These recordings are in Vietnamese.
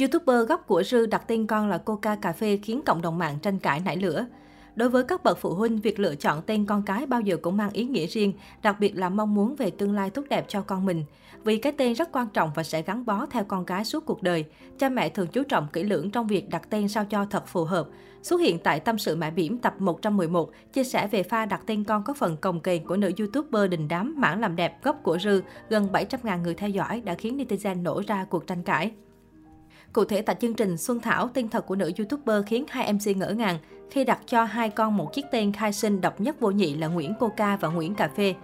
YouTuber gốc của Rư đặt tên con là Coca Cà Phê khiến cộng đồng mạng tranh cãi nảy lửa. Đối với các bậc phụ huynh, việc lựa chọn tên con cái bao giờ cũng mang ý nghĩa riêng, đặc biệt là mong muốn về tương lai tốt đẹp cho con mình. Vì cái tên rất quan trọng và sẽ gắn bó theo con cái suốt cuộc đời. Cha mẹ thường chú trọng kỹ lưỡng trong việc đặt tên sao cho thật phù hợp. Xuất hiện tại Tâm sự mẹ bỉm tập 111, chia sẻ về pha đặt tên con có phần cồng kềnh của nữ YouTuber đình đám mảng làm đẹp gốc của Rư, gần 700.000 người theo dõi đã khiến netizen nổ ra cuộc tranh cãi. Cụ thể tại chương trình Xuân Thảo, tên thật của nữ YouTuber khiến hai MC ngỡ ngàng khi đặt cho hai con một chiếc tên khai sinh độc nhất vô nhị là Nguyễn Coca và Nguyễn Cà Phê.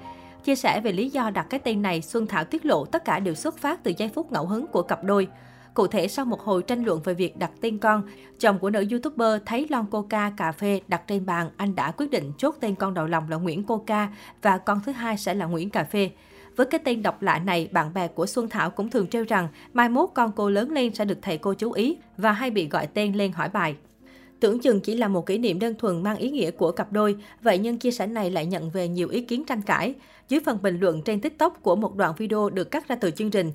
Chia sẻ về lý do đặt cái tên này, Xuân Thảo tiết lộ tất cả đều xuất phát từ giây phút ngẫu hứng của cặp đôi. Cụ thể, sau một hồi tranh luận về việc đặt tên con, chồng của nữ YouTuber thấy lon Coca cà phê đặt trên bàn, anh đã quyết định chốt tên con đầu lòng là Nguyễn Coca và con thứ hai sẽ là Nguyễn Cà Phê. Với cái tên độc lạ này, bạn bè của Xuân Thảo cũng thường trêu rằng mai mốt con cô lớn lên sẽ được thầy cô chú ý và hay bị gọi tên lên hỏi bài. Tưởng chừng chỉ là một kỷ niệm đơn thuần mang ý nghĩa của cặp đôi, vậy nhưng chia sẻ này lại nhận về nhiều ý kiến tranh cãi. Dưới phần bình luận trên TikTok của một đoạn video được cắt ra từ chương trình,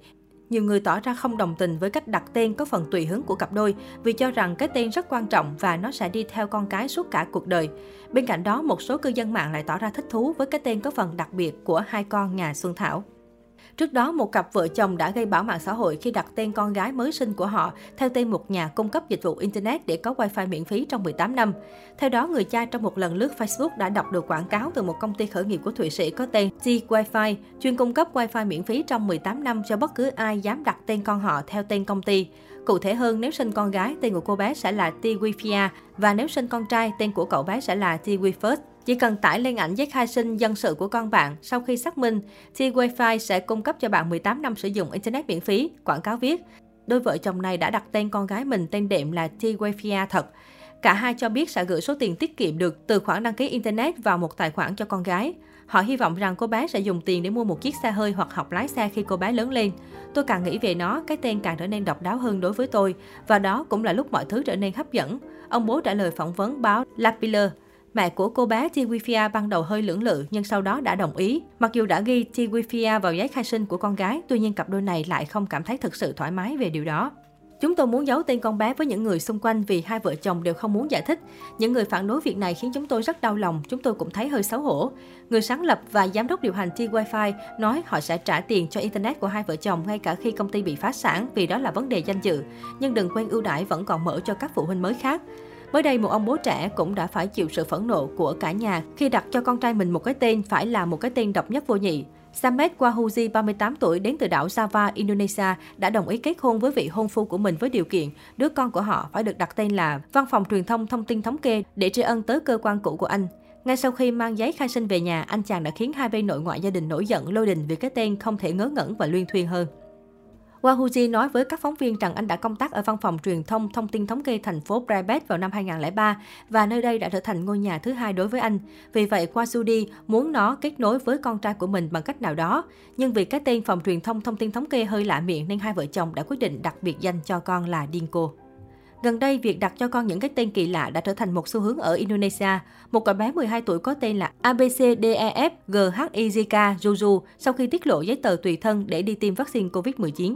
nhiều người tỏ ra không đồng tình với cách đặt tên có phần tùy hứng của cặp đôi vì cho rằng cái tên rất quan trọng và nó sẽ đi theo con cái suốt cả cuộc đời. Bên cạnh đó, một số cư dân mạng lại tỏ ra thích thú với cái tên có phần đặc biệt của hai con nhà Xuân Thảo. Trước đó, một cặp vợ chồng đã gây bão mạng xã hội khi đặt tên con gái mới sinh của họ theo tên một nhà cung cấp dịch vụ Internet để có wifi miễn phí trong 18 năm. Theo đó, người cha trong một lần lướt Facebook đã đọc được quảng cáo từ một công ty khởi nghiệp của Thụy Sĩ có tên T Wifi, chuyên cung cấp wifi miễn phí trong 18 năm cho bất cứ ai dám đặt tên con họ theo tên công ty. Cụ thể hơn, nếu sinh con gái, tên của cô bé sẽ là T Wifia và nếu sinh con trai, tên của cậu bé sẽ là T Wifirst. Chỉ cần tải lên ảnh giấy khai sinh dân sự của con bạn, sau khi xác minh, T-Wi-Fi sẽ cung cấp cho bạn 18 năm sử dụng Internet miễn phí, quảng cáo viết. Đôi vợ chồng này đã đặt tên con gái mình tên đệm là t wi thật. Cả hai cho biết sẽ gửi số tiền tiết kiệm được từ khoản đăng ký Internet vào một tài khoản cho con gái. Họ hy vọng rằng cô bé sẽ dùng tiền để mua một chiếc xe hơi hoặc học lái xe khi cô bé lớn lên. Tôi càng nghĩ về nó, cái tên càng trở nên độc đáo hơn đối với tôi. Và đó cũng là lúc mọi thứ trở nên hấp dẫn. Ông bố trả lời phỏng vấn báo Lapiller. Mẹ của cô bé Tiwifia ban đầu hơi lưỡng lự nhưng sau đó đã đồng ý. Mặc dù đã ghi Tiwifia vào giấy khai sinh của con gái, tuy nhiên cặp đôi này lại không cảm thấy thực sự thoải mái về điều đó. Chúng tôi muốn giấu tên con bé với những người xung quanh vì hai vợ chồng đều không muốn giải thích. Những người phản đối việc này khiến chúng tôi rất đau lòng, chúng tôi cũng thấy hơi xấu hổ. Người sáng lập và giám đốc điều hành T-Wi-Fi nói họ sẽ trả tiền cho Internet của hai vợ chồng ngay cả khi công ty bị phá sản vì đó là vấn đề danh dự. Nhưng đừng quên ưu đãi vẫn còn mở cho các phụ huynh mới khác. Mới đây, một ông bố trẻ cũng đã phải chịu sự phẫn nộ của cả nhà khi đặt cho con trai mình một cái tên phải là một cái tên độc nhất vô nhị. Samet Wahuji, 38 tuổi, đến từ đảo Java, Indonesia, đã đồng ý kết hôn với vị hôn phu của mình với điều kiện đứa con của họ phải được đặt tên là Văn phòng Truyền thông Thông tin Thống kê để tri ân tới cơ quan cũ của anh. Ngay sau khi mang giấy khai sinh về nhà, anh chàng đã khiến hai bên nội ngoại gia đình nổi giận lôi đình vì cái tên không thể ngớ ngẩn và luyên thuyên hơn. Wahuji nói với các phóng viên rằng anh đã công tác ở văn phòng truyền thông thông tin thống kê thành phố Pribet vào năm 2003 và nơi đây đã trở thành ngôi nhà thứ hai đối với anh. Vì vậy, Wasudi muốn nó kết nối với con trai của mình bằng cách nào đó. Nhưng vì cái tên phòng truyền thông thông tin thống kê hơi lạ miệng nên hai vợ chồng đã quyết định đặc biệt danh cho con là Dinko. Gần đây, việc đặt cho con những cái tên kỳ lạ đã trở thành một xu hướng ở Indonesia. Một cậu bé 12 tuổi có tên là ABCDEF GHIZK Juju sau khi tiết lộ giấy tờ tùy thân để đi tiêm vaccine COVID-19.